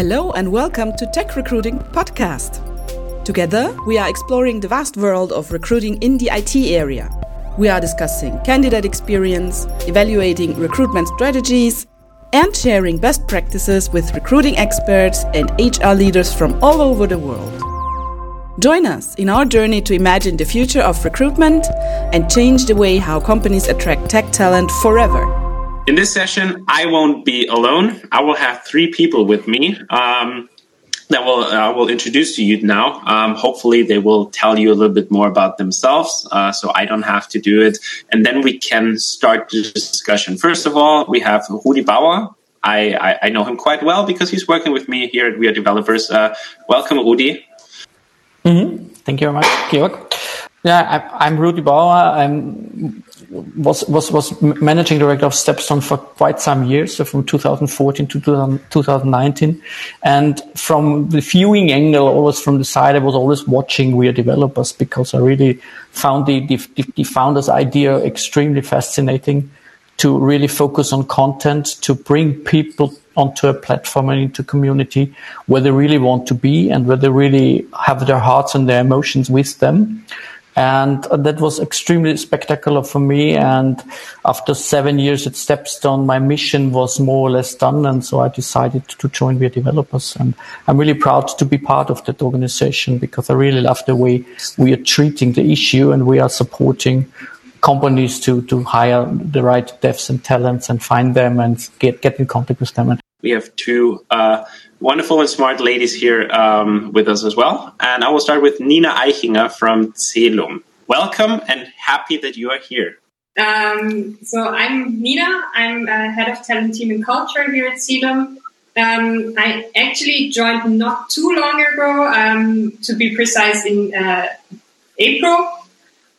Hello and welcome to Tech Recruiting Podcast. Together, we are exploring the vast world of recruiting in the IT area. We are discussing candidate experience, evaluating recruitment strategies, and sharing best practices with recruiting experts and HR leaders from all over the world. Join us in our journey to imagine the future of recruitment and change the way how companies attract tech talent forever. In this session, I won't be alone. I will have three people with me um, that will I will introduce to you now. Um, hopefully, they will tell you a little bit more about themselves, uh, so I don't have to do it, and then we can start the discussion. First of all, we have Rudi Bauer. I, I, I know him quite well because he's working with me here at We Are Developers. Uh, welcome, Rudi. Mm-hmm. Thank you very much, Georg. Yeah, I, am Rudi Bauer. I'm was was was managing director of Stepstone for quite some years, so from 2014 to 2019. And from the viewing angle, always from the side, I was always watching We Are Developers because I really found the the, the founders' idea extremely fascinating. To really focus on content, to bring people onto a platform and into community where they really want to be and where they really have their hearts and their emotions with them. And that was extremely spectacular for me. And after seven years at Stepstone, my mission was more or less done. And so I decided to join We Are Developers. And I'm really proud to be part of that organization because I really love the way we are treating the issue and we are supporting companies to, to hire the right devs and talents and find them and get, get in contact with them. And We have two uh, wonderful and smart ladies here um, with us as well. And I will start with Nina Eichinger from Celum. Welcome and happy that you are here. Um, so I'm Nina. I'm uh, head of talent team and culture here at Celum. Um, I actually joined not too long ago, um, to be precise, in uh, April.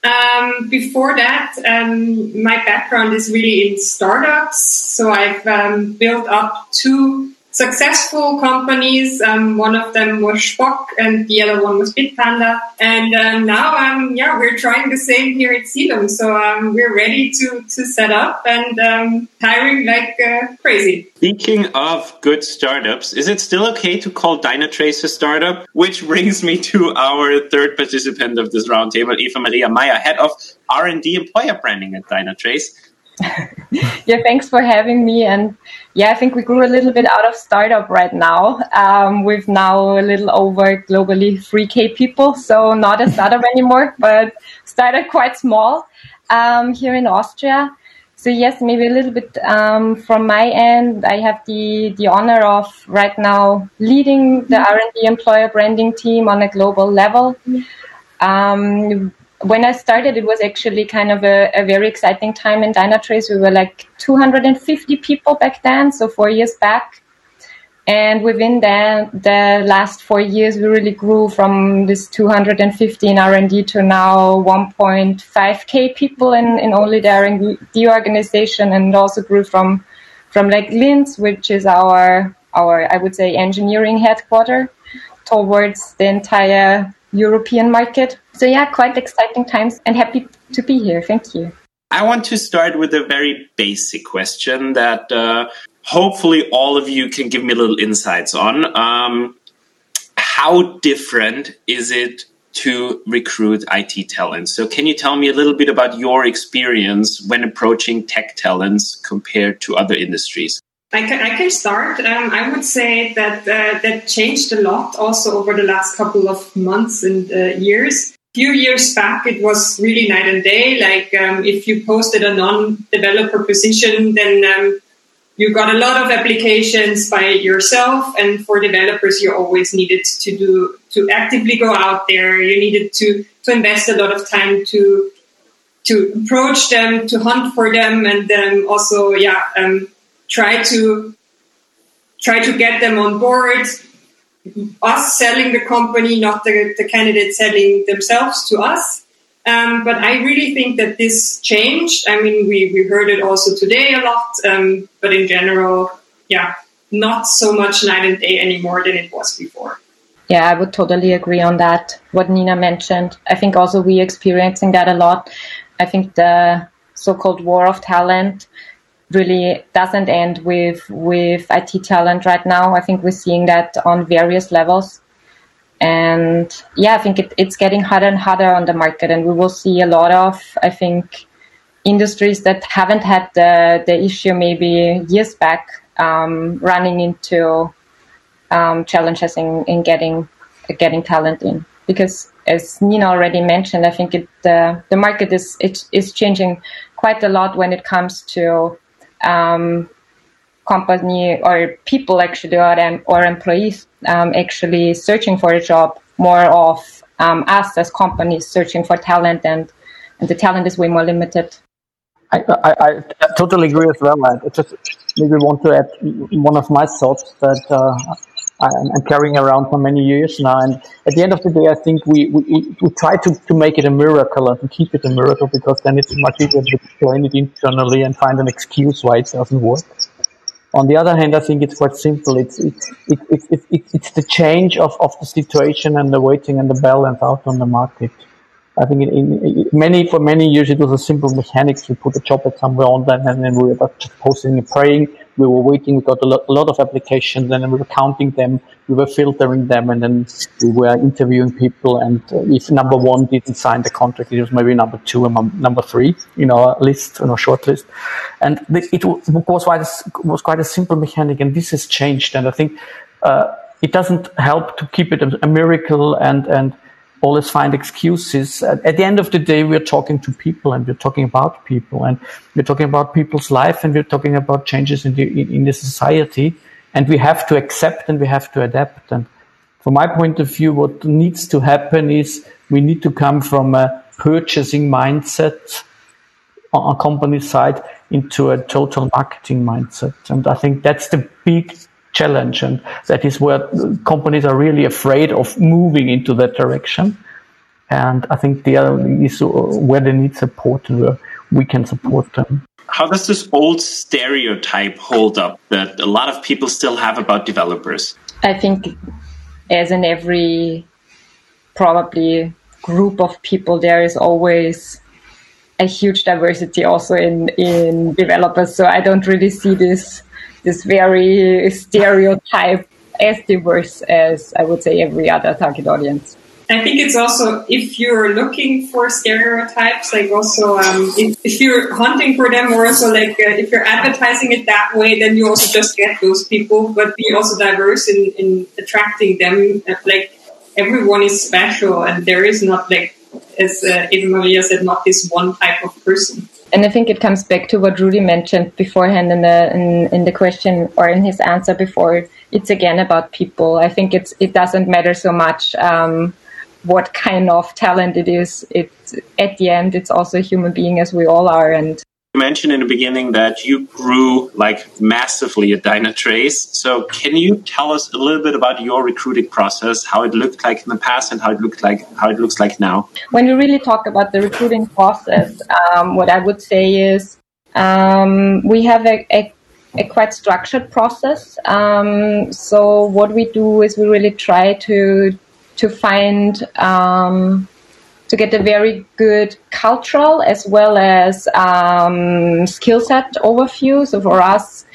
Um, before that, um, my background is really in startups. So I've um, built up two successful companies. Um, one of them was Spock, and the other one was Bitpanda. And um, now, um, yeah, we're trying the same here at Celum. So um, we're ready to to set up and um, hiring like uh, crazy. Speaking of good startups, is it still okay to call Dynatrace a startup? Which brings me to our third participant of this roundtable, Eva Maria Meyer, head of R and D employer branding at Dynatrace. yeah, thanks for having me. And yeah, I think we grew a little bit out of startup right now. Um, we've now a little over globally 3K people, so not a startup anymore, but started quite small um, here in Austria. So yes, maybe a little bit um, from my end. I have the the honor of right now leading the R and D employer branding team on a global level. Um, when I started, it was actually kind of a, a, very exciting time in Dynatrace. We were like 250 people back then, so four years back. And within the, the last four years, we really grew from this 250 in R&D to now 1.5k people in, in only the R&D organization, and also grew from from like Linz, which is our our I would say engineering headquarter, towards the entire European market. So yeah, quite exciting times and happy to be here. Thank you. I want to start with a very basic question that uh, hopefully all of you can give me a little insights on. Um, how different is it to recruit IT talents? So, can you tell me a little bit about your experience when approaching tech talents compared to other industries? I can, I can start. Um, I would say that uh, that changed a lot also over the last couple of months and uh, years. A few years back, it was really night and day. Like um, if you posted a non-developer position, then um, you got a lot of applications by yourself. And for developers, you always needed to do to actively go out there. You needed to to invest a lot of time to to approach them, to hunt for them, and then also, yeah um, try to try to get them on board. Us selling the company, not the, the candidate selling themselves to us. Um, but I really think that this changed. I mean, we, we heard it also today a lot, um, but in general, yeah, not so much night and day anymore than it was before. Yeah, I would totally agree on that. What Nina mentioned. I think also we experiencing that a lot. I think the so-called war of talent really doesn't end with with IT talent right now. I think we're seeing that on various levels. And yeah, I think it, it's getting harder and harder on the market, and we will see a lot of, I think, industries that haven't had the, the issue maybe years back um, running into um, challenges in, in getting getting talent in because as Nina already mentioned, I think it uh, the market is it is changing quite a lot when it comes to um, company or people actually or, or employees um, actually searching for a job more of um, us as companies searching for talent and, and the talent is way more limited. I, I, I totally agree as well. I just maybe want to add one of my thoughts that uh, I'm, carrying around for many years now. And at the end of the day, I think we, we, we try to, to make it a miracle and to keep it a miracle because then it's much easier to explain it internally and find an excuse why it doesn't work. On the other hand, I think it's quite simple. It's it's it, it, it, it, it's the change of, of the situation and the waiting and the balance out on the market. I think in, in, many for many years it was a simple mechanics. We put a job at somewhere online and then we were just posting and praying we were waiting. We got a lot, a lot of applications, and then we were counting them. We were filtering them, and then we were interviewing people. And uh, if number one didn't sign the contract, it was maybe number two and number three in our list, in our short list. And it was quite a, was quite a simple mechanic, and this has changed. And I think uh, it doesn't help to keep it a miracle and and always find excuses. At, at, the end of the day, we're talking to people and we're talking about people and we're talking about people's life and we're talking about changes in the, in, in the society. And we have to accept and we have to adapt. And from my point of view, what needs to happen is we need to come from a purchasing mindset on a company side into a total marketing mindset. And I think that's the big challenge. And that is where companies are really afraid of moving into that direction. And I think the other there is uh, where they need support and where we can support them. How does this old stereotype hold up that a lot of people still have about developers? I think, as in every probably group of people, there is always a huge diversity also in, in developers. So I don't really see this this very stereotype as diverse as I would say every other target audience. I think it's also if you're looking for stereotypes, like also um, if, if, you're hunting for them, or also like uh, if you're advertising it that way, then you also just get those people. But be also diverse in, in attracting them. Like everyone is special, and there is not like as uh, Eva Maria said, not this one type of person and I think it comes back to what Rudi mentioned beforehand in the in, in the question or in his answer before. It's again about people. I think it's it doesn't matter so much um, what kind of talent it is. It at the end, it's also a human being as we all are, and you mentioned in the beginning that you grew like massively at Dynatrace. So can you tell us a little bit about your recruiting process, how it looked like in the past and how it looked like how it looks like now? When we really talk about the recruiting process, um, what I would say is um, we have a, a, a, quite structured process. Um, so what we do is we really try to to find um, to get a very good cultural as well as um, skill set overview. So for us,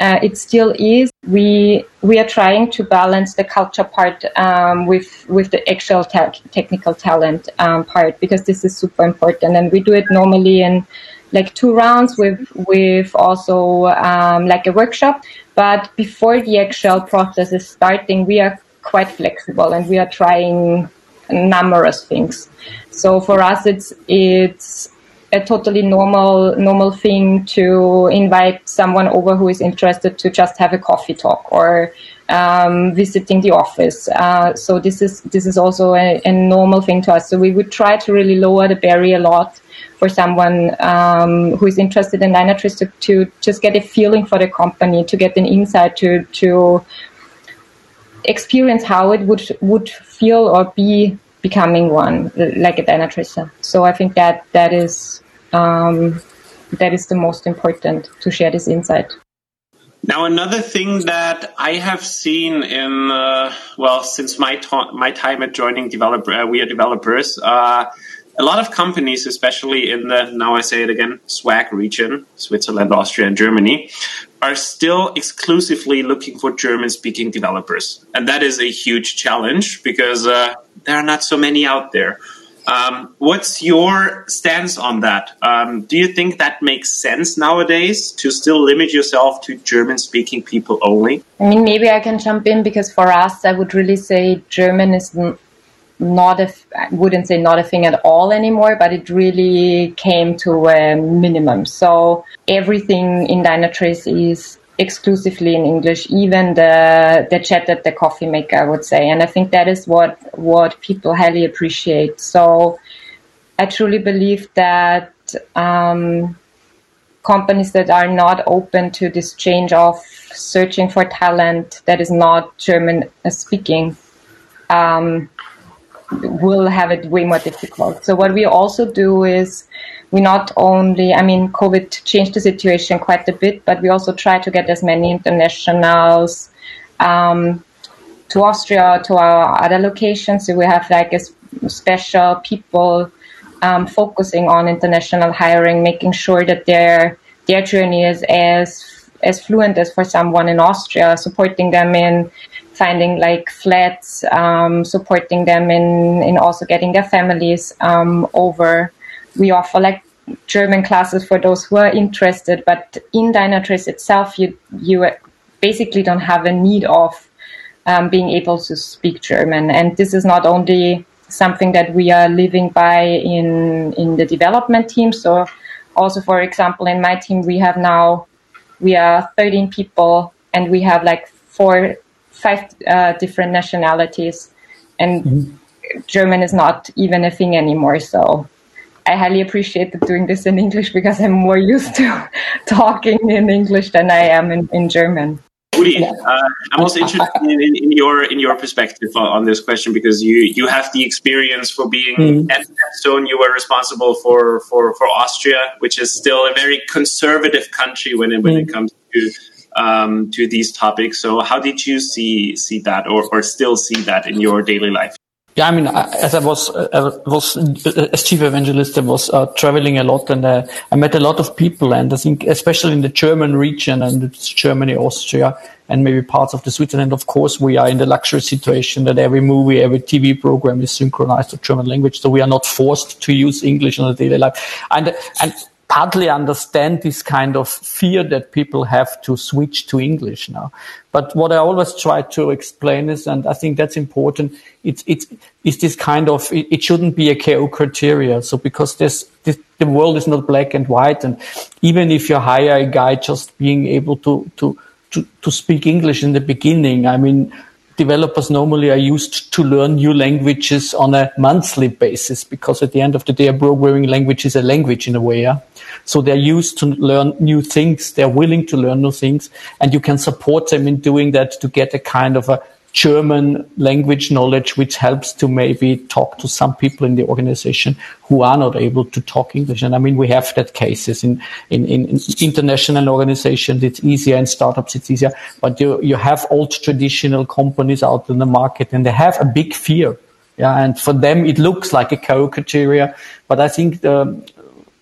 uh, it still is. We we are trying to balance the culture part um, with with the actual te- technical talent um, part because this is super important, and we do it normally in like two rounds with with also um, like a workshop. But before the actual process is starting, we are quite flexible and we are trying numerous things. So for us, it's it's a totally normal normal thing to invite someone over who is interested to just have a coffee talk or um, visiting the office. Uh, so this is this is also a, a, normal thing to us. So we would try to really lower the barrier a lot for someone um, who is interested in Dynatrace to, to just get a feeling for the company, to get an insight to to experience how it would would feel or be becoming one like a Dynatracer. So I think that that is um, that is the most important to share this insight. Now, another thing that I have seen in uh, well since my ta- my time at joining developer, uh, we are developers. Uh, a lot of companies, especially in the, now I say it again, SWAG region, Switzerland, Austria, and Germany, are still exclusively looking for German speaking developers. And that is a huge challenge because uh, there are not so many out there. Um, what's your stance on that? Um, do you think that makes sense nowadays to still limit yourself to German speaking people only? I mean, maybe I can jump in because for us, I would really say German is not a, I wouldn't say not a thing at all anymore, but it really came to a minimum. So everything in Dynatrace is exclusively in English, even the the chat at the coffee maker, I would say. And I think that is what what people highly appreciate. So I truly believe that um, companies that are not open to this change of searching for talent that is not German speaking um, will have it way more difficult. So what we also do is we not only, I mean, COVID changed the situation quite a bit, but we also try to get as many internationals um, to Austria, to our other locations. So we have like a special people um, focusing on international hiring, making sure that their their journey is as as fluent as for someone in Austria, supporting them in finding like flats, um, supporting them in in also getting their families um, over we offer like German classes for those who are interested, but in Dynatrace itself, you you basically don't have a need of um, being able to speak German, and this is not only something that we are living by in in the development team. So, also for example, in my team, we have now we are 13 people, and we have like four five uh, different nationalities, and mm-hmm. German is not even a thing anymore. So I highly appreciate doing this in English because I'm more used to talking in English than I am in, in German. Rudi, uh, I'm also interested in, in, your in your perspective on, on, this question because you you have the experience for being mm. at Stone. You were responsible for, for, for Austria, which is still a very conservative country when it when mm. it comes to um, to these topics. So, how did you see see that, or, or still see that in your daily life? Yeah, I mean, as I was, uh, was as chief evangelist, I was uh, traveling a lot, and uh, I met a lot of people. And I think, especially in the German region, and Germany, Austria, and maybe parts of the Switzerland, of course, we are in the luxury situation that every movie, every TV program is synchronized to German language, so we are not forced to use English in a daily life. And and partly understand this kind of fear that people have to switch to English now. But what I always try to explain is, and I think that's important, it's, it's, it's this kind of, it, it shouldn't be a KO criteria. So because this, this, the world is not black and white. And even if you hire a guy just being able to, to, to, to speak English in the beginning, I mean, developers normally are used to learn new languages on a monthly basis because at the end of the day, a programming language is a language in a way. Yeah? So they're used to learn new things. They're willing to learn new things and you can support them in doing that to get a kind of a German language knowledge, which helps to maybe talk to some people in the organization who are not able to talk English. And I mean, we have that cases in, in, in international organizations. It's easier in startups. It's easier, but you, you have old traditional companies out in the market and they have a big fear. Yeah. And for them, it looks like a caricature, but I think the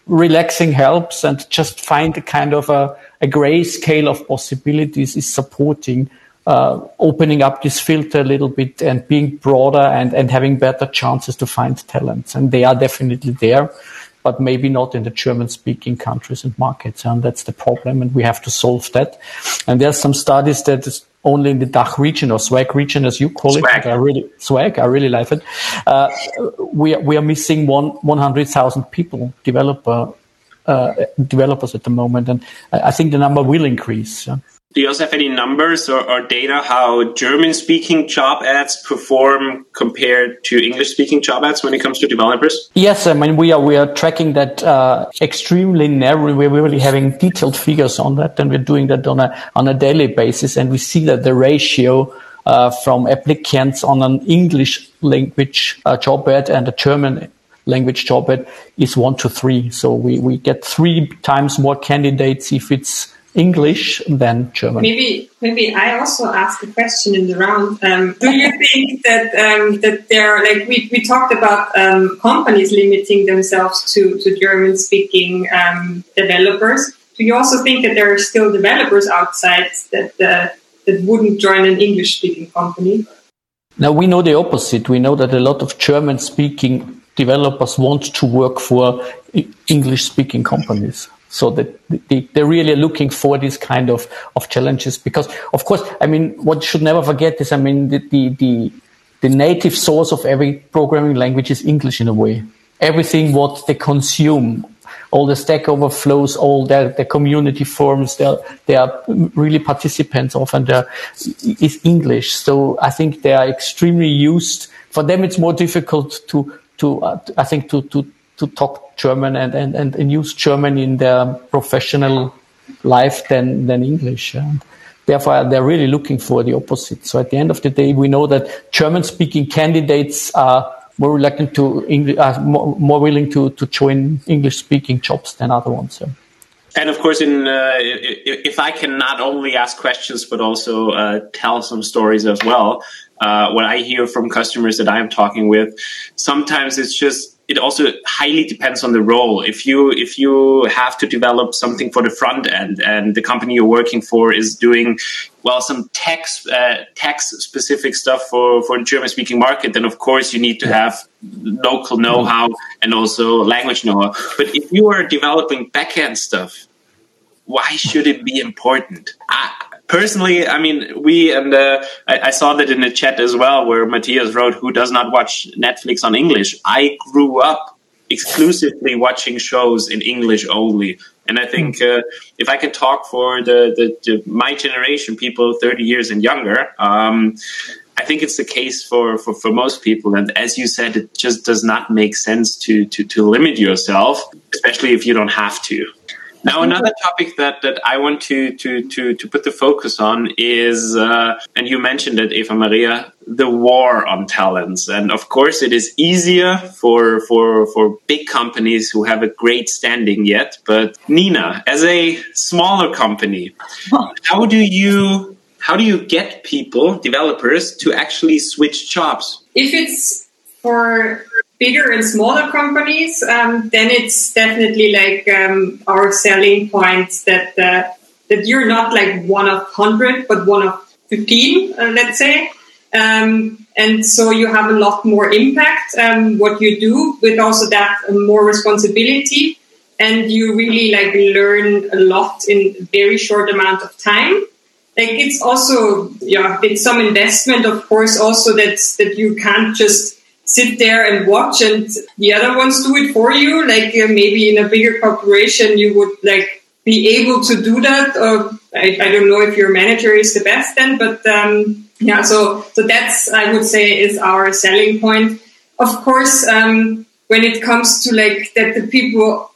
relaxing helps and just find a kind of a, a gray scale of possibilities is supporting uh, opening up this filter a little bit and being broader and, and having better chances to find talents. And they are definitely there, but maybe not in the German speaking countries and markets. And that's the problem. And we have to solve that. And there's some studies that is only in the DACH region or SWAG region, as you call swag. it. I really, swag. I really like it. Uh, we, are, we are missing one, 100,000 people, developer, uh, developers at the moment. And I think the number will increase. Yeah do you also have any numbers or, or data how German speaking job ads perform compared to English speaking job ads when it comes to developers? Yes, I mean we are we are tracking that uh, extremely narrowly. We're really having detailed figures on that, and we're doing that on a on a daily basis, and we see that the ratio. Uh, from applicants on an English language uh, job ad and a German language job ad is one to three. So we, we get three times more candidates if it's English than German. Maybe, maybe I also ask a question in the round. Um, do you think that um, that there, are, like we, we talked about um, companies limiting themselves to to German speaking um, developers? Do you also think that there are still developers outside that uh, that wouldn't join an English speaking company? Now we know the opposite. We know that a lot of German speaking developers want to work for English speaking companies so that they, they're really looking for these kind of, of challenges because of course i mean what should never forget is i mean the, the, the, the native source of every programming language is english in a way. Everything what they consume all the stack overflows all the, their community forums they're, they are really participants of and is english. So i think they are extremely used. For them it's more difficult to to uh, i think to to to talk German and, and, and use German in their professional life than, than English. And therefore, they're really looking for the opposite. So at the end of the day, we know that German speaking candidates are more reluctant to English, are more, more willing to, to join English speaking jobs than other ones. So. And of course, in uh, if I can not only ask questions but also uh, tell some stories as well, uh, what I hear from customers that I'm talking with, sometimes it's just it also highly depends on the role. If you if you have to develop something for the front end, and the company you're working for is doing well some tax uh, text specific stuff for for the German speaking market, then of course you need to have local know how and also language know how. But if you are developing backend stuff, why should it be important? I, personally, I mean, we and uh, I, I, saw that in the chat as well, where Matthias wrote, "Who does not watch Netflix on English?" I grew up exclusively watching shows in English only, and I think uh, if I can talk for the, the, the, my generation, people thirty years and younger. Um, I think it's the case for, for, for most people. And as you said, it just does not make sense to, to, to limit yourself, especially if you don't have to. Now, another topic that, that I want to, to, to, to put the focus on is, uh, and you mentioned it, Eva Maria, the war on talents. And of course, it is easier for, for, for big companies who have a great standing yet. But Nina, as a smaller company, how do you, how do you get people, developers, to actually switch jobs? If it's for bigger and smaller companies, um, then it's definitely like um, our selling points that uh, that you're not like one of hundred, but one of fifteen, uh, let's say. Um, and so you have a lot more impact um, what you do, with also that uh, more responsibility, and you really like learn a lot in very short amount of time. Like it's also yeah, it's some investment, of course, also that that you can't just sit there and watch and the other ones do it for you? Like uh, maybe in a bigger corporation you would like be able to do that? Uh, I, I, don't know if your manager is the best then but um, yeah so so that's i would say is our selling point. Of course um, when it comes to like that the people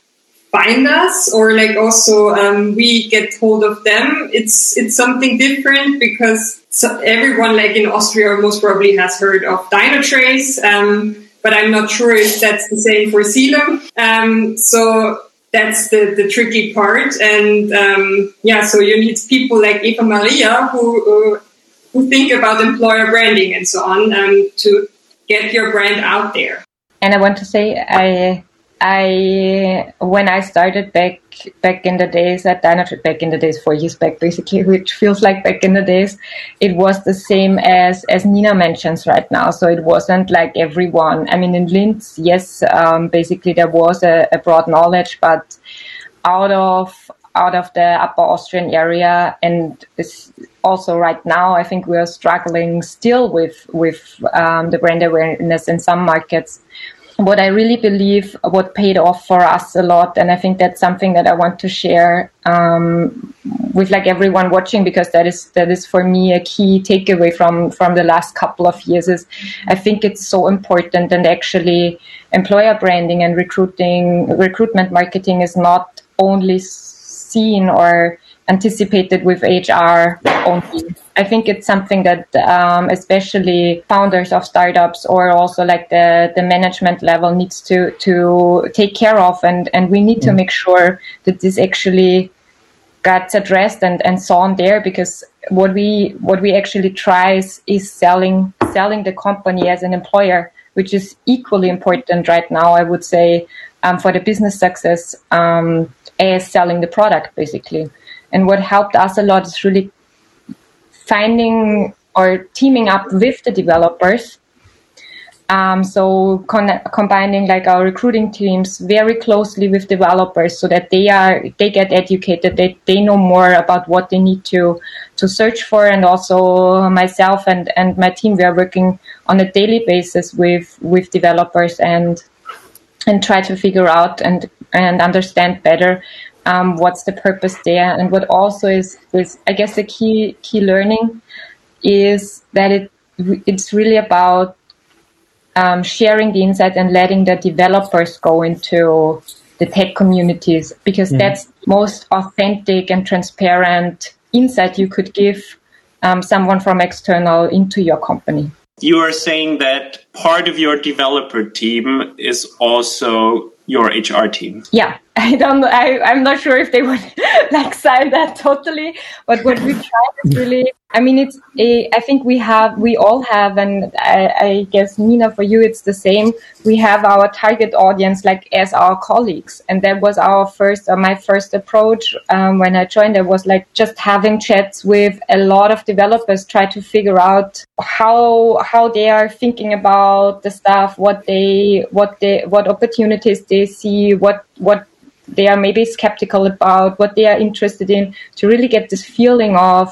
find us or like also um, we get hold of them. It's it's something different because so everyone like in austria most probably has heard of dynatrace um, but i'm not sure if that's the same for Celum. Um, so that's the, the tricky part. And um, yeah so you need people like eva maria who uh, who think about employer branding and so on um, to get your brand out there. And i want to say i I when I started back back in the days at Dynatrace, back in the days four years back basically, which feels like back in the days, it was the same as as Nina mentions right now. So it wasn't like everyone. I mean, in Linz, yes, um, basically there was a, a broad knowledge, but out of out of the upper Austrian area and also right now I think we are struggling still with with um, the brand awareness in some markets what I really believe what paid off for us a lot, and I think that's something that I want to share um, with like everyone watching because that is that is for me a key takeaway from from the last couple of years. Is I think it's so important, and actually employer branding and recruiting recruitment marketing is not only seen or anticipated with HR only. I think it's something that um, especially founders of startups or also like the, the management level needs to, to take care of. And, and we need to mm. make sure that this actually gets addressed and, and so on there because what we what we actually try is, is selling selling the company as an employer, which is equally important right now, I would say, um, for the business success um, as selling the product basically. And what helped us a lot is really finding or teaming up with the developers. Um, so con- combining like our recruiting teams very closely with developers so that they are they get educated, they they know more about what they need to to search for, and also myself and and my team we are working on a daily basis with with developers and and try to figure out and and understand better um, what's the purpose there, and what also is is I guess the key key learning is that it it's really about um, sharing the insight and letting the developers go into the tech communities because mm-hmm. that's most authentic and transparent insight you could give um, someone from external into your company. You are saying that part of your developer team is also your HR team. Yeah, I don't know. I, I'm not sure if they would like sign that totally, but what we try is really I mean, it's a, I think we have, we all have, and I, I, guess Nina, for you, it's the same. We have our target audience like as our colleagues. And that was our first, uh, my first approach um, when I joined. I was like just having chats with a lot of developers, try to figure out how, how they are thinking about the stuff, what they, what they, what opportunities they see, what, what they are maybe skeptical about, what they are interested in to really get this feeling of,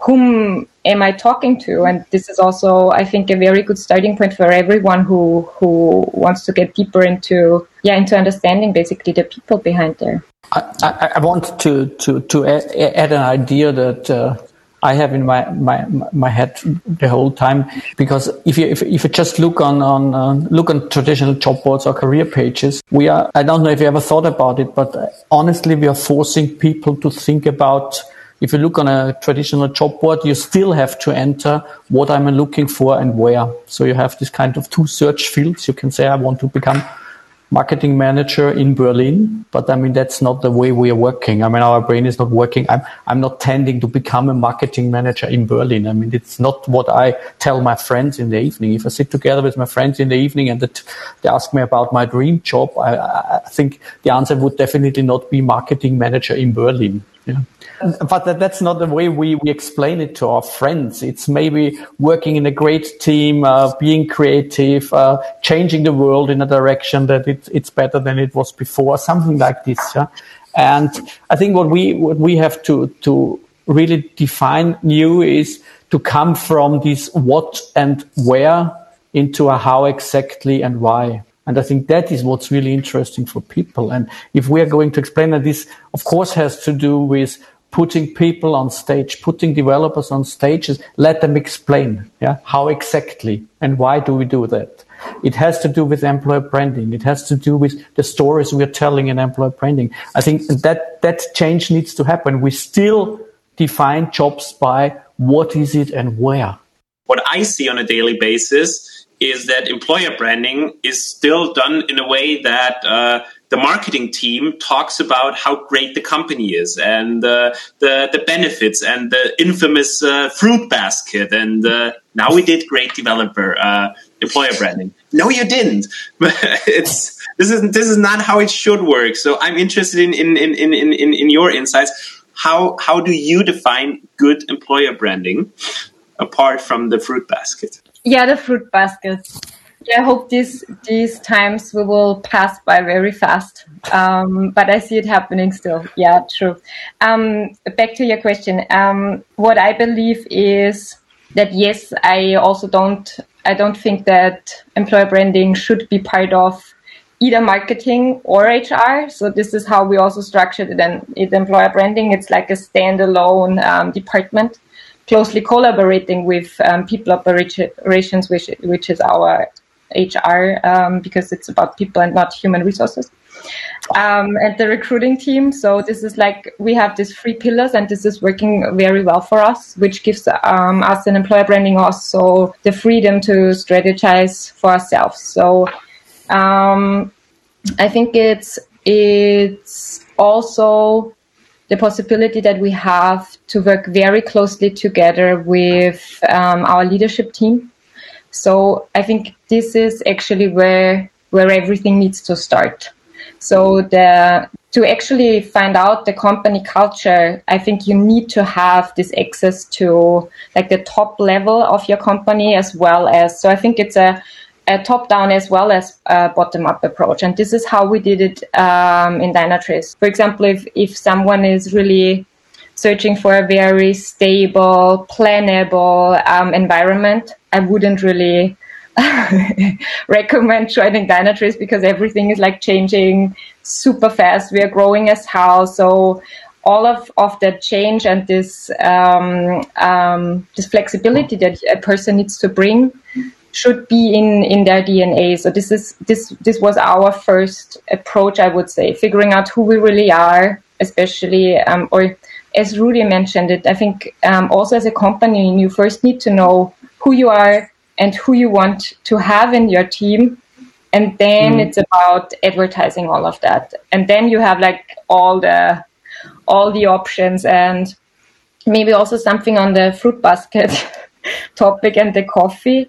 whom am I talking to? And this is also, I think, a very good starting point for everyone who who wants to get deeper into yeah into understanding basically the people behind there. I, I, I want to to to add, add an idea that. Uh, I have in my, my my head the whole time because if you if, if you just look on on uh, look on traditional job boards or career pages, we are I don't know if you ever thought about it, but honestly, we are forcing people to think about if you look on a traditional job board, you still have to enter what I'm looking for and where. So you have this kind of two search fields. You can say, I want to become marketing manager in Berlin, but I mean, that's not the way we are working. I mean, our brain is not working. I'm, I'm not tending to become a marketing manager in Berlin. I mean, it's not what I tell my friends in the evening. If I sit together with my friends in the evening and they ask me about my dream job, I, I think the answer would definitely not be marketing manager in Berlin. Yeah. But that, that's not the way we, we explain it to our friends. It's maybe working in a great team, uh, being creative, uh, changing the world in a direction that it, it's better than it was before, something like this. Yeah? And I think what we, what we have to, to really define new is to come from this what and where into a how exactly and why. And I think that is what's really interesting for people. And if we are going to explain that this, of course, has to do with putting people on stage, putting developers on stages, let them explain, yeah, how exactly and why do we do that? It has to do with employer branding. It has to do with the stories we are telling in employer branding. I think that that change needs to happen. We still define jobs by what is it and where. What I see on a daily basis is that employer branding is still done in a way that uh, the marketing team talks about how great the company is and uh, the the benefits and the infamous uh, fruit basket and uh, now we did great developer uh, employer branding. No, you didn't. it's this is this is not how it should work. So I'm interested in in in in in, in your insights. How how do you define good employer branding apart from the fruit basket? Yeah, the fruit basket. I hope these these times we will pass by very fast. Um, but I see it happening still. Yeah, true. Um, back to your question. Um, what I believe is that yes, I also don't. I don't think that employer branding should be part of either marketing or HR. So this is how we also structured it. And it employer branding, it's like a standalone um, department, closely collaborating with um, people operations, which which is our HR um, because it's about people and not human resources. Um, and the recruiting team. So this is like we have these three pillars, and this is working very well for us, which gives um, us an employer branding also the freedom to strategize for ourselves. So um, I think it's it's also the possibility that we have to work very closely together with um, our leadership team. So I think this is actually where where everything needs to start. So the to actually find out the company culture, I think you need to have this access to like the top level of your company as well as. So I think it's a a top down as well as a bottom up approach. And this is how we did it um, in Dynatrace. For example, if, if someone is really searching for a very stable, plannable um, environment, I wouldn't really recommend joining Dynatrace because everything is like changing super fast. We are growing as hell. So all of, of that change and this um, um, this flexibility that a person needs to bring should be in in their DNA. So this is this this was our first approach, I would say, figuring out who we really are, especially um, or as Rudi mentioned it. I think um, also as a company, you first need to know who you are and who you want to have in your team. And then mm. it's about advertising all of that. And then you have like all the all the options and maybe also something on the fruit basket topic and the coffee.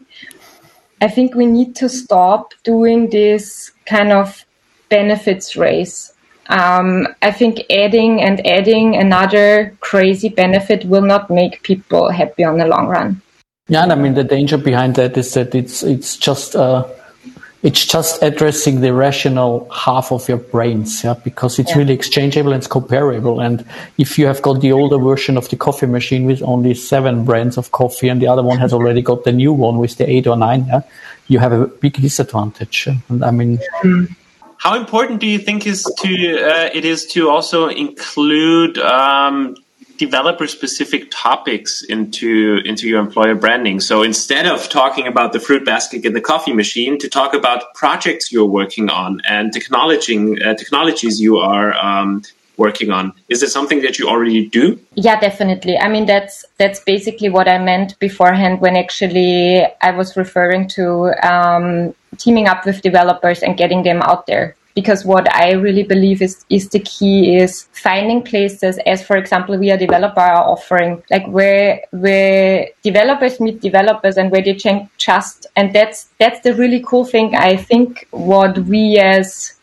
I think we need to stop doing this kind of benefits race. Um, I think adding and adding another crazy benefit will not make people happy on the long run. Yeah, and I mean the danger behind that is that it's it's just uh, it's just addressing the rational half of your brains, yeah, because it's yeah. really exchangeable and it's comparable. And if you have got the older version of the coffee machine with only seven brands of coffee, and the other one has already got the new one with the eight or nine, yeah, you have a big disadvantage. And I mean. How important do you think is to uh, it is to also include um, developer specific topics into into your employer branding. So instead of talking about the fruit basket and the coffee machine to talk about projects you're working on and technology uh, technologies you are um, working on. Is it something that you already do? Yeah definitely. I mean that's that's basically what i meant beforehand when actually i was referring to um, teaming up with developers and getting them out there because what I really believe is, is the key is finding places as, for example, we are developer offering, like where, where developers meet developers and where they change trust. And that's, that's the really cool thing. I think what we as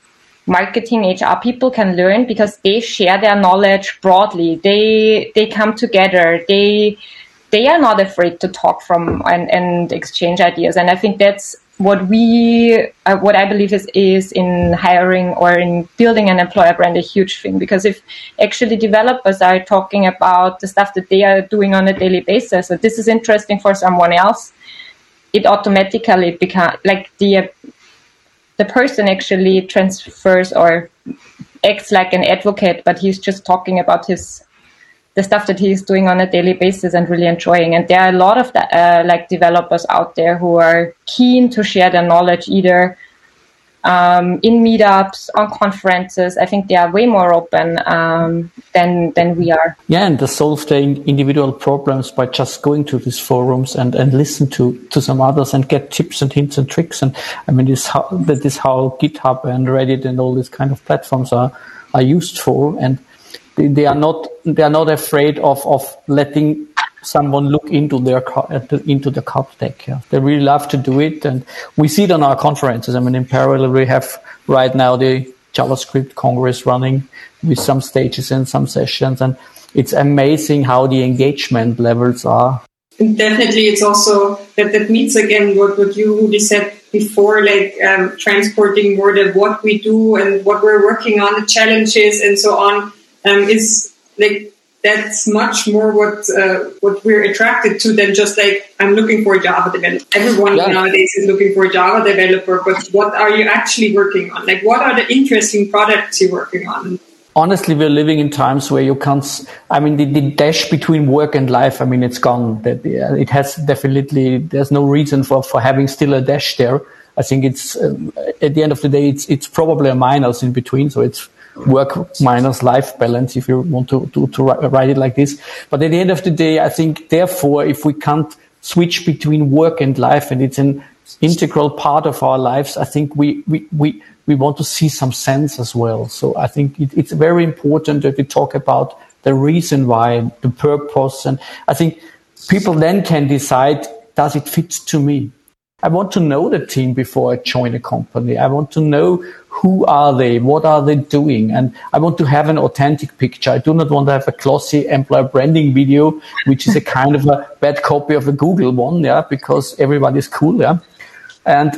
marketing HR people can learn because they share their knowledge broadly. They, they come together. They, they are not afraid to talk from and, and exchange ideas. And I think that's what we uh, what i believe is is in hiring or in building an employer brand a huge thing. Because if actually developers are talking about the stuff that they are doing on a daily basis so this is interesting for someone else it automatically becomes like the the person actually transfers or acts like an advocate but he's just talking about his the stuff that he's doing on a daily basis and really enjoying. And there are a lot of the, uh, like developers out there who are keen to share their knowledge either um, in meetups, on conferences. I think they are way more open um, than than we are. Yeah, and to solve the individual problems by just going to these forums and, and listen to, to some others and get tips and hints and tricks. And I mean, this how, that is how GitHub and Reddit and all these kind of platforms are are used for. And they, they are not they are not afraid of of letting someone look into their into the code tech. Yeah. They really love to do it, and we see it on our conferences. I mean, in parallel, we have right now the JavaScript Congress running with some stages and some sessions, and it's amazing how the engagement levels are. And definitely, it's also that that meets again what what you really said before, like um, transporting more of what we do and what we're working on, the challenges and so on um, is like that's much more what uh, what we're attracted to than just like I'm looking for a Java developer. Everyone yeah. nowadays is looking for a Java developer, but what are you actually working on? Like, what are the interesting products you're working on? Honestly, we're living in times where you can't. I mean, the, the dash between work and life. I mean, it's gone. That it has definitely. There's no reason for for having still a dash there. I think it's um, at the end of the day, it's it's probably a minus in between. So it's work minus life balance, if you want to, to, to write it like this. But at the end of the day, I think therefore, if we can't switch between work and life and it's an integral part of our lives, I think we, we, we, we want to see some sense as well. So I think it, it's very important that we talk about the reason why, the purpose. And I think people then can decide, does it fit to me? I want to know the team before I join a company. I want to know who are they? What are they doing? And I want to have an authentic picture. I do not want to have a glossy employer branding video, which is a kind of a bad copy of a Google one. Yeah. Because everybody's cool. Yeah. And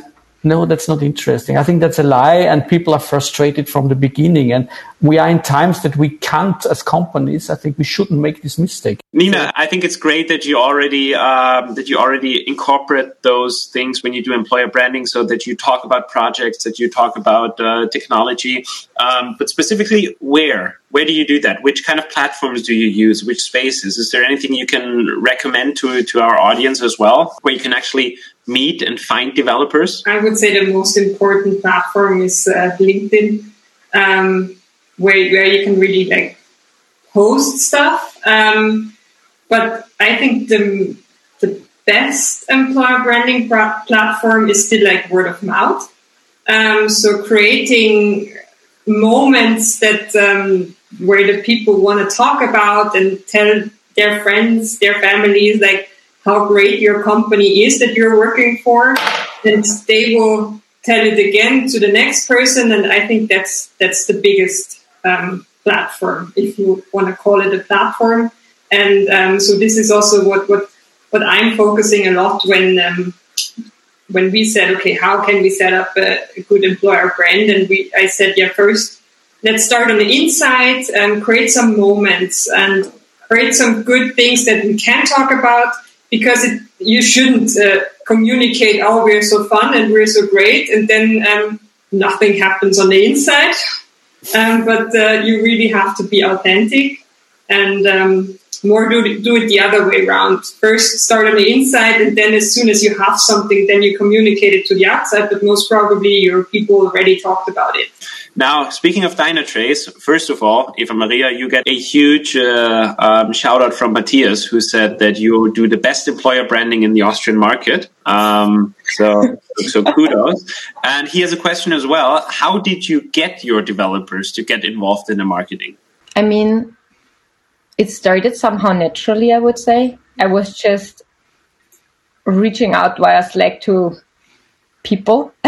no, that's not interesting. I think that's a lie and people are frustrated from the beginning. And we are in times that we can't, as companies, I think we shouldn't make this mistake. Nina, I think it's great that you already, um, that you already incorporate those things when you do employer branding so that you talk about projects, that you talk about uh, technology, um, but specifically where? Where do you do that? Which kind of platforms do you use? Which spaces? Is there anything you can recommend to, to our audience as well, where you can actually meet and find developers? I would say the most important platform is uh, LinkedIn, um, where where you can really like post stuff. Um, but I think the the best employer branding platform is still like word of mouth. Um, so creating moments that um, where the people want to talk about and tell their friends, their families, like how great your company is that you're working for, and they will tell it again to the next person. And I think that's that's the biggest um, platform, if you want to call it a platform. And um, so this is also what what what I'm focusing a lot when. Um, when we said, okay, how can we set up a, a, good employer brand? And we, I said, yeah, first, let's start on the inside and create some moments and create some good things that we can talk about because it, you shouldn't uh, communicate, oh, we're so fun and we're so great, and then um, nothing happens on the inside. Um, but uh, you really have to be authentic and um, more do, do it the other way around. First, start on the inside, and then as soon as you have something, then you communicate it to the outside. But most probably, your people already talked about it. Now, speaking of Dynatrace, first of all, Eva Maria, you get a huge uh, um, shout out from Matthias, who said that you do the best employer branding in the Austrian market. Um, so, so kudos. And he has a question as well. How did you get your developers to get involved in the marketing? I mean, it started somehow naturally, I would say. I was just reaching out via Slack to people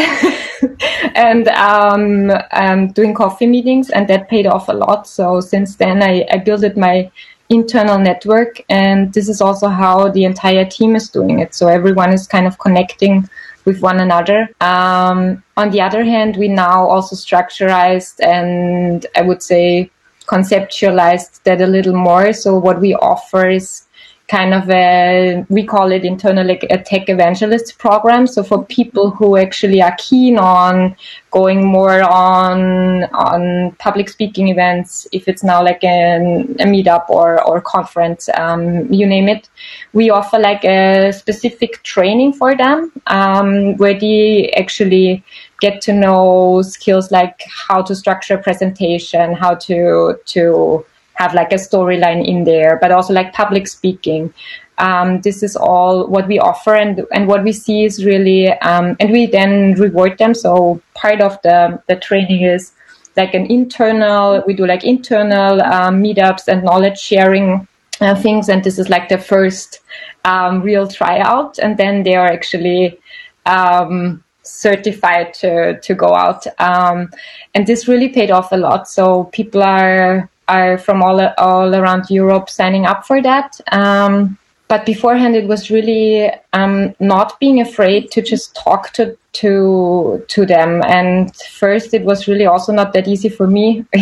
and um, um, doing coffee meetings, and that paid off a lot. So since then, I, I built my internal network, and this is also how the entire team is doing it. So everyone is kind of connecting with one another. Um, on the other hand, we now also structurized and I would say conceptualized that a little more. So what we offer is kind of a we call it internally a tech evangelist program. So for people who actually are keen on going more on on public speaking events if it's now like a, a meetup or or conference um, you name it we offer like a specific training for them um, where they actually get to know skills like how to structure a presentation how to to have like a storyline in there, but also like public speaking. Um, this is all what we offer, and and what we see is really, um, and we then reward them. So part of the the training is like an internal. We do like internal um, meetups and knowledge sharing uh, things, and this is like the first um, real tryout, and then they are actually um, certified to to go out um, and this really paid off a lot so people are are from all all around Europe signing up for that. Um, but beforehand, it was really um, not being afraid to just talk to to to them. And first, it was really also not that easy for me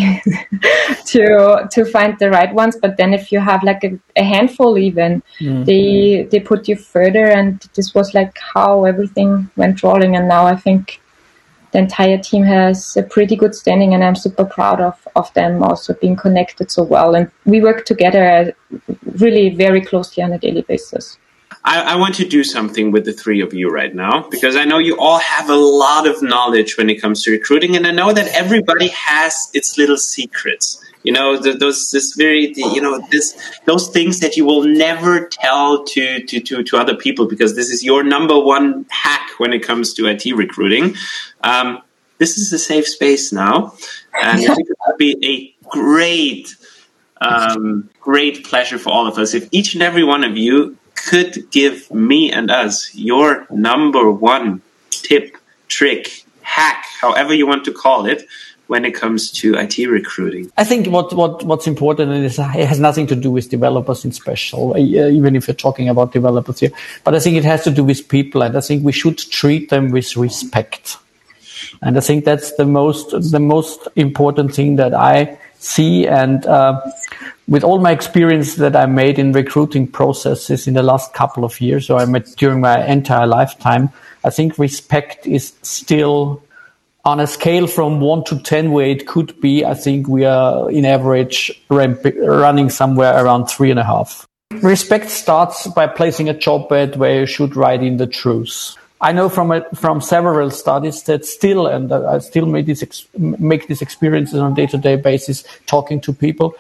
to to find the right ones. But then, if you have like a, a handful, even mm-hmm. they they put you further. And this was like how everything went rolling. And now I think the entire team has a pretty good standing, and I'm super proud of, of them also being connected so well. And we work together uh, really very closely on a daily basis. I, I, want to do something with the three of you right now because I know you all have a lot of knowledge when it comes to recruiting, and I know that everybody has its little secrets. You know, the, those this very you know this those things that you will never tell to, to to to other people because this is your number one hack when it comes to IT recruiting. Um, this is a safe space now, and it would be a great, um, great pleasure for all of us if each and every one of you could give me and us your number one tip, trick, hack, however you want to call it, when it comes to IT recruiting? I think what, what what's important is it has nothing to do with developers in special, uh, even if you're talking about developers here. But I think it has to do with people, and I think we should treat them with respect. And I think that's the most the most important thing that I see. And uh, with all my experience that I made in recruiting processes in the last couple of years, or I met during my entire lifetime, I think respect is still on a scale from one to 10 where it could be, I think we are in average running somewhere around three and a half. Respect starts by placing a job ad where you should write in the truth. I know from a, from several studies that still, and I still make this ex- make these experiences on a day to day basis, talking to people.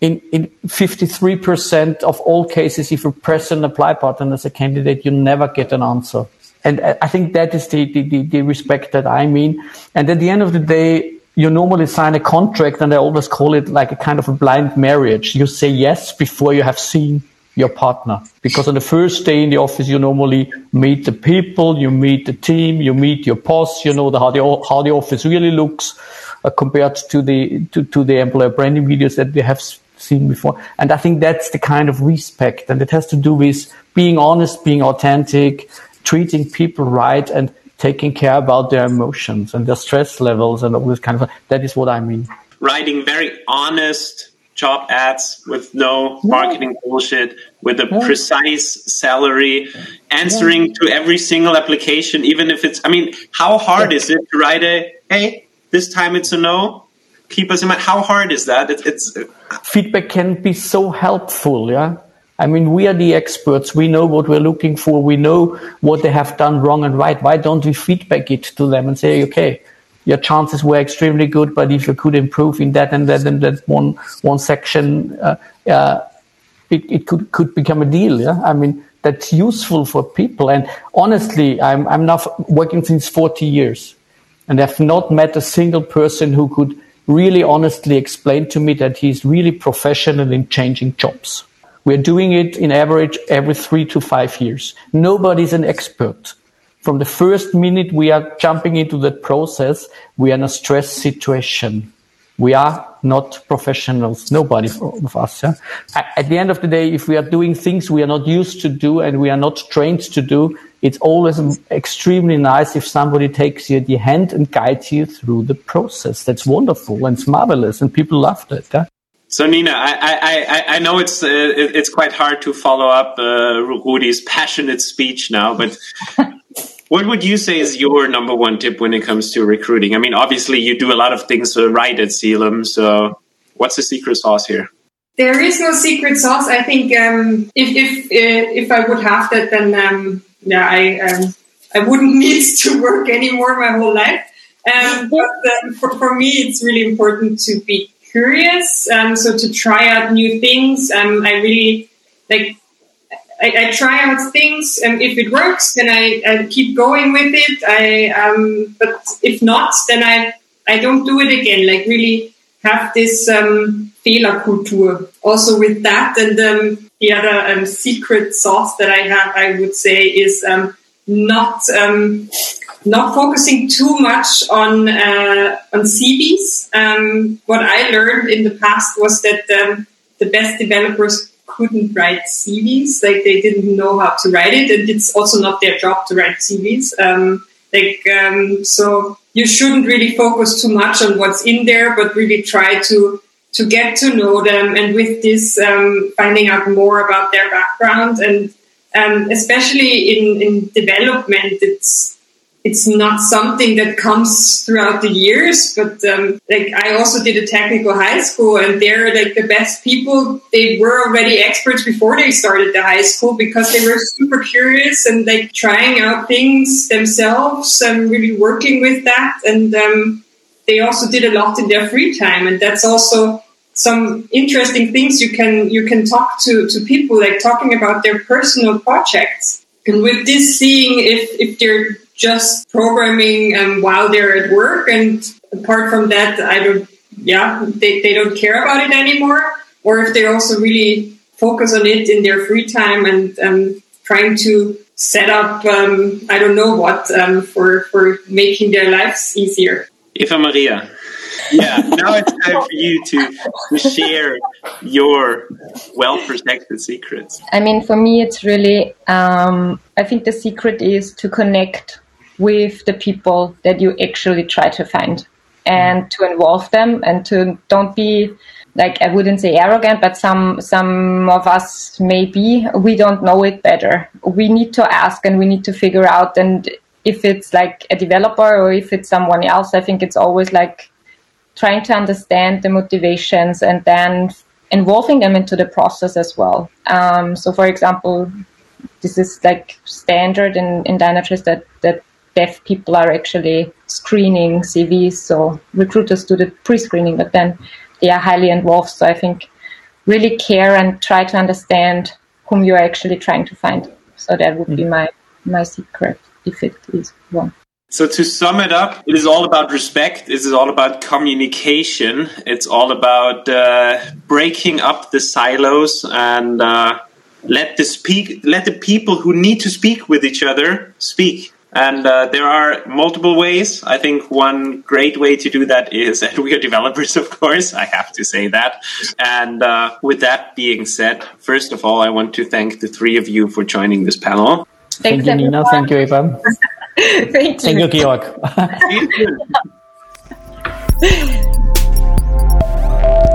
In in 53% of all cases, if you press an apply button as a candidate, you never get an answer. And I think that is the, the, the, respect that I mean. And at the end of the day, you normally sign a contract and I always call it like a kind of a blind marriage. You say yes before you have seen your partner. Because on the first day in the office, you normally meet the people, you meet the team, you meet your boss, you know the, how the, how the office really looks uh, compared to the, to, to the employer branding videos that we have seen before. And I think that's the kind of respect and it has to do with being honest, being authentic, treating people right and taking care about their emotions and their stress levels and all this kind of that is what I mean. Writing very honest job ads with no marketing bullshit, with a yeah. precise salary, answering yeah. to every single application, even if it's I mean, how hard is it to write a hey, this time it's a no? Keep us in mind. How hard is that? It, it's feedback can be so helpful, yeah. I mean, we are the experts. We know what we're looking for. We know what they have done wrong and right. Why don't we feedback it to them and say, okay, your chances were extremely good, but if you could improve in that and that and that one one section, uh, uh, it, it could could become a deal. Yeah, I mean that's useful for people. And honestly, I'm I'm now working since 40 years, and I've not met a single person who could really honestly explain to me that he's really professional in changing jobs. We're doing it in average every three to five years. Nobody's an expert. From the first minute we are jumping into that process, we are in a stress situation. We are not professionals. Nobody of us. Yeah? At the end of the day, if we are doing things we are not used to do and we are not trained to do, it's always extremely nice if somebody takes you the hand and guides you through the process. That's wonderful and it's marvelous and people loved it. Yeah? So Nina, I, I, I know it's uh, it's quite hard to follow up uh, Rudi's passionate speech now, but what would you say is your number one tip when it comes to recruiting? I mean, obviously you do a lot of things uh, right at Celum, so what's the secret sauce here? There is no secret sauce. I think um, if if uh, if I would have that, then um, yeah, I um, I wouldn't need to work anymore my whole life. Um, but um, for, for me, it's really important to be curious. Um, so to try out new things, um, I really like. I, I, try out things, and if it works, then I, I keep going with it. I um, but if not, then I I don't do it again. Like really have this um, Fehlerkultur also with that. And um, the other um, secret sauce that I have, I would say, is um, not um, not focusing too much on uh, on CVs. Um, what I learned in the past was that um, the best developers couldn't write CVs, like they didn't know how to write it, and it's also not their job to write CVs. Um, like um, so, you shouldn't really focus too much on what's in there, but really try to to get to know them, and with this, um, finding out more about their background and um, especially in, in development, it's it's not something that comes throughout the years, but um, like I also did a technical high school, and they're like the best people. They were already experts before they started the high school because they were super curious and like trying out things themselves and really working with that. And um, they also did a lot in their free time, and that's also some interesting things you can you can talk to to people like talking about their personal projects and with this seeing if if they're just programming um, while they're at work. And apart from that, I don't, yeah, they, they don't care about it anymore. Or if they also really focus on it in their free time and um, trying to set up, um, I don't know what, um, for, for making their lives easier. Eva Maria. Yeah, now it's time for you to, to share your well protected secrets. I mean, for me, it's really, um, I think the secret is to connect with the people that you actually try to find and to involve them and to don't be like I wouldn't say arrogant, but some some of us maybe we don't know it better. We need to ask and we need to figure out. And if it's like a developer or if it's someone else, I think it's always like trying to understand the motivations and then involving them into the process as well. Um, so, for example, this is like standard in in Dynatrace that that dev people are actually screening CVs. So recruiters do the pre-screening, but then they are highly involved. So I think really care and try to understand whom you are actually trying to find. So that would be mm-hmm. my my secret if it is one. So to sum it up, it is all about respect. It is all about communication. It's all about uh, breaking up the silos and uh, let the speak. Let the people who need to speak with each other speak. And uh, there are multiple ways. I think one great way to do that is, and we are developers, of course, I have to say that. And uh, with that being said, first of all, I want to thank the three of you for joining this panel. Thank you, Nina. Thank you, Ivan. thank you. Thank you, Georg.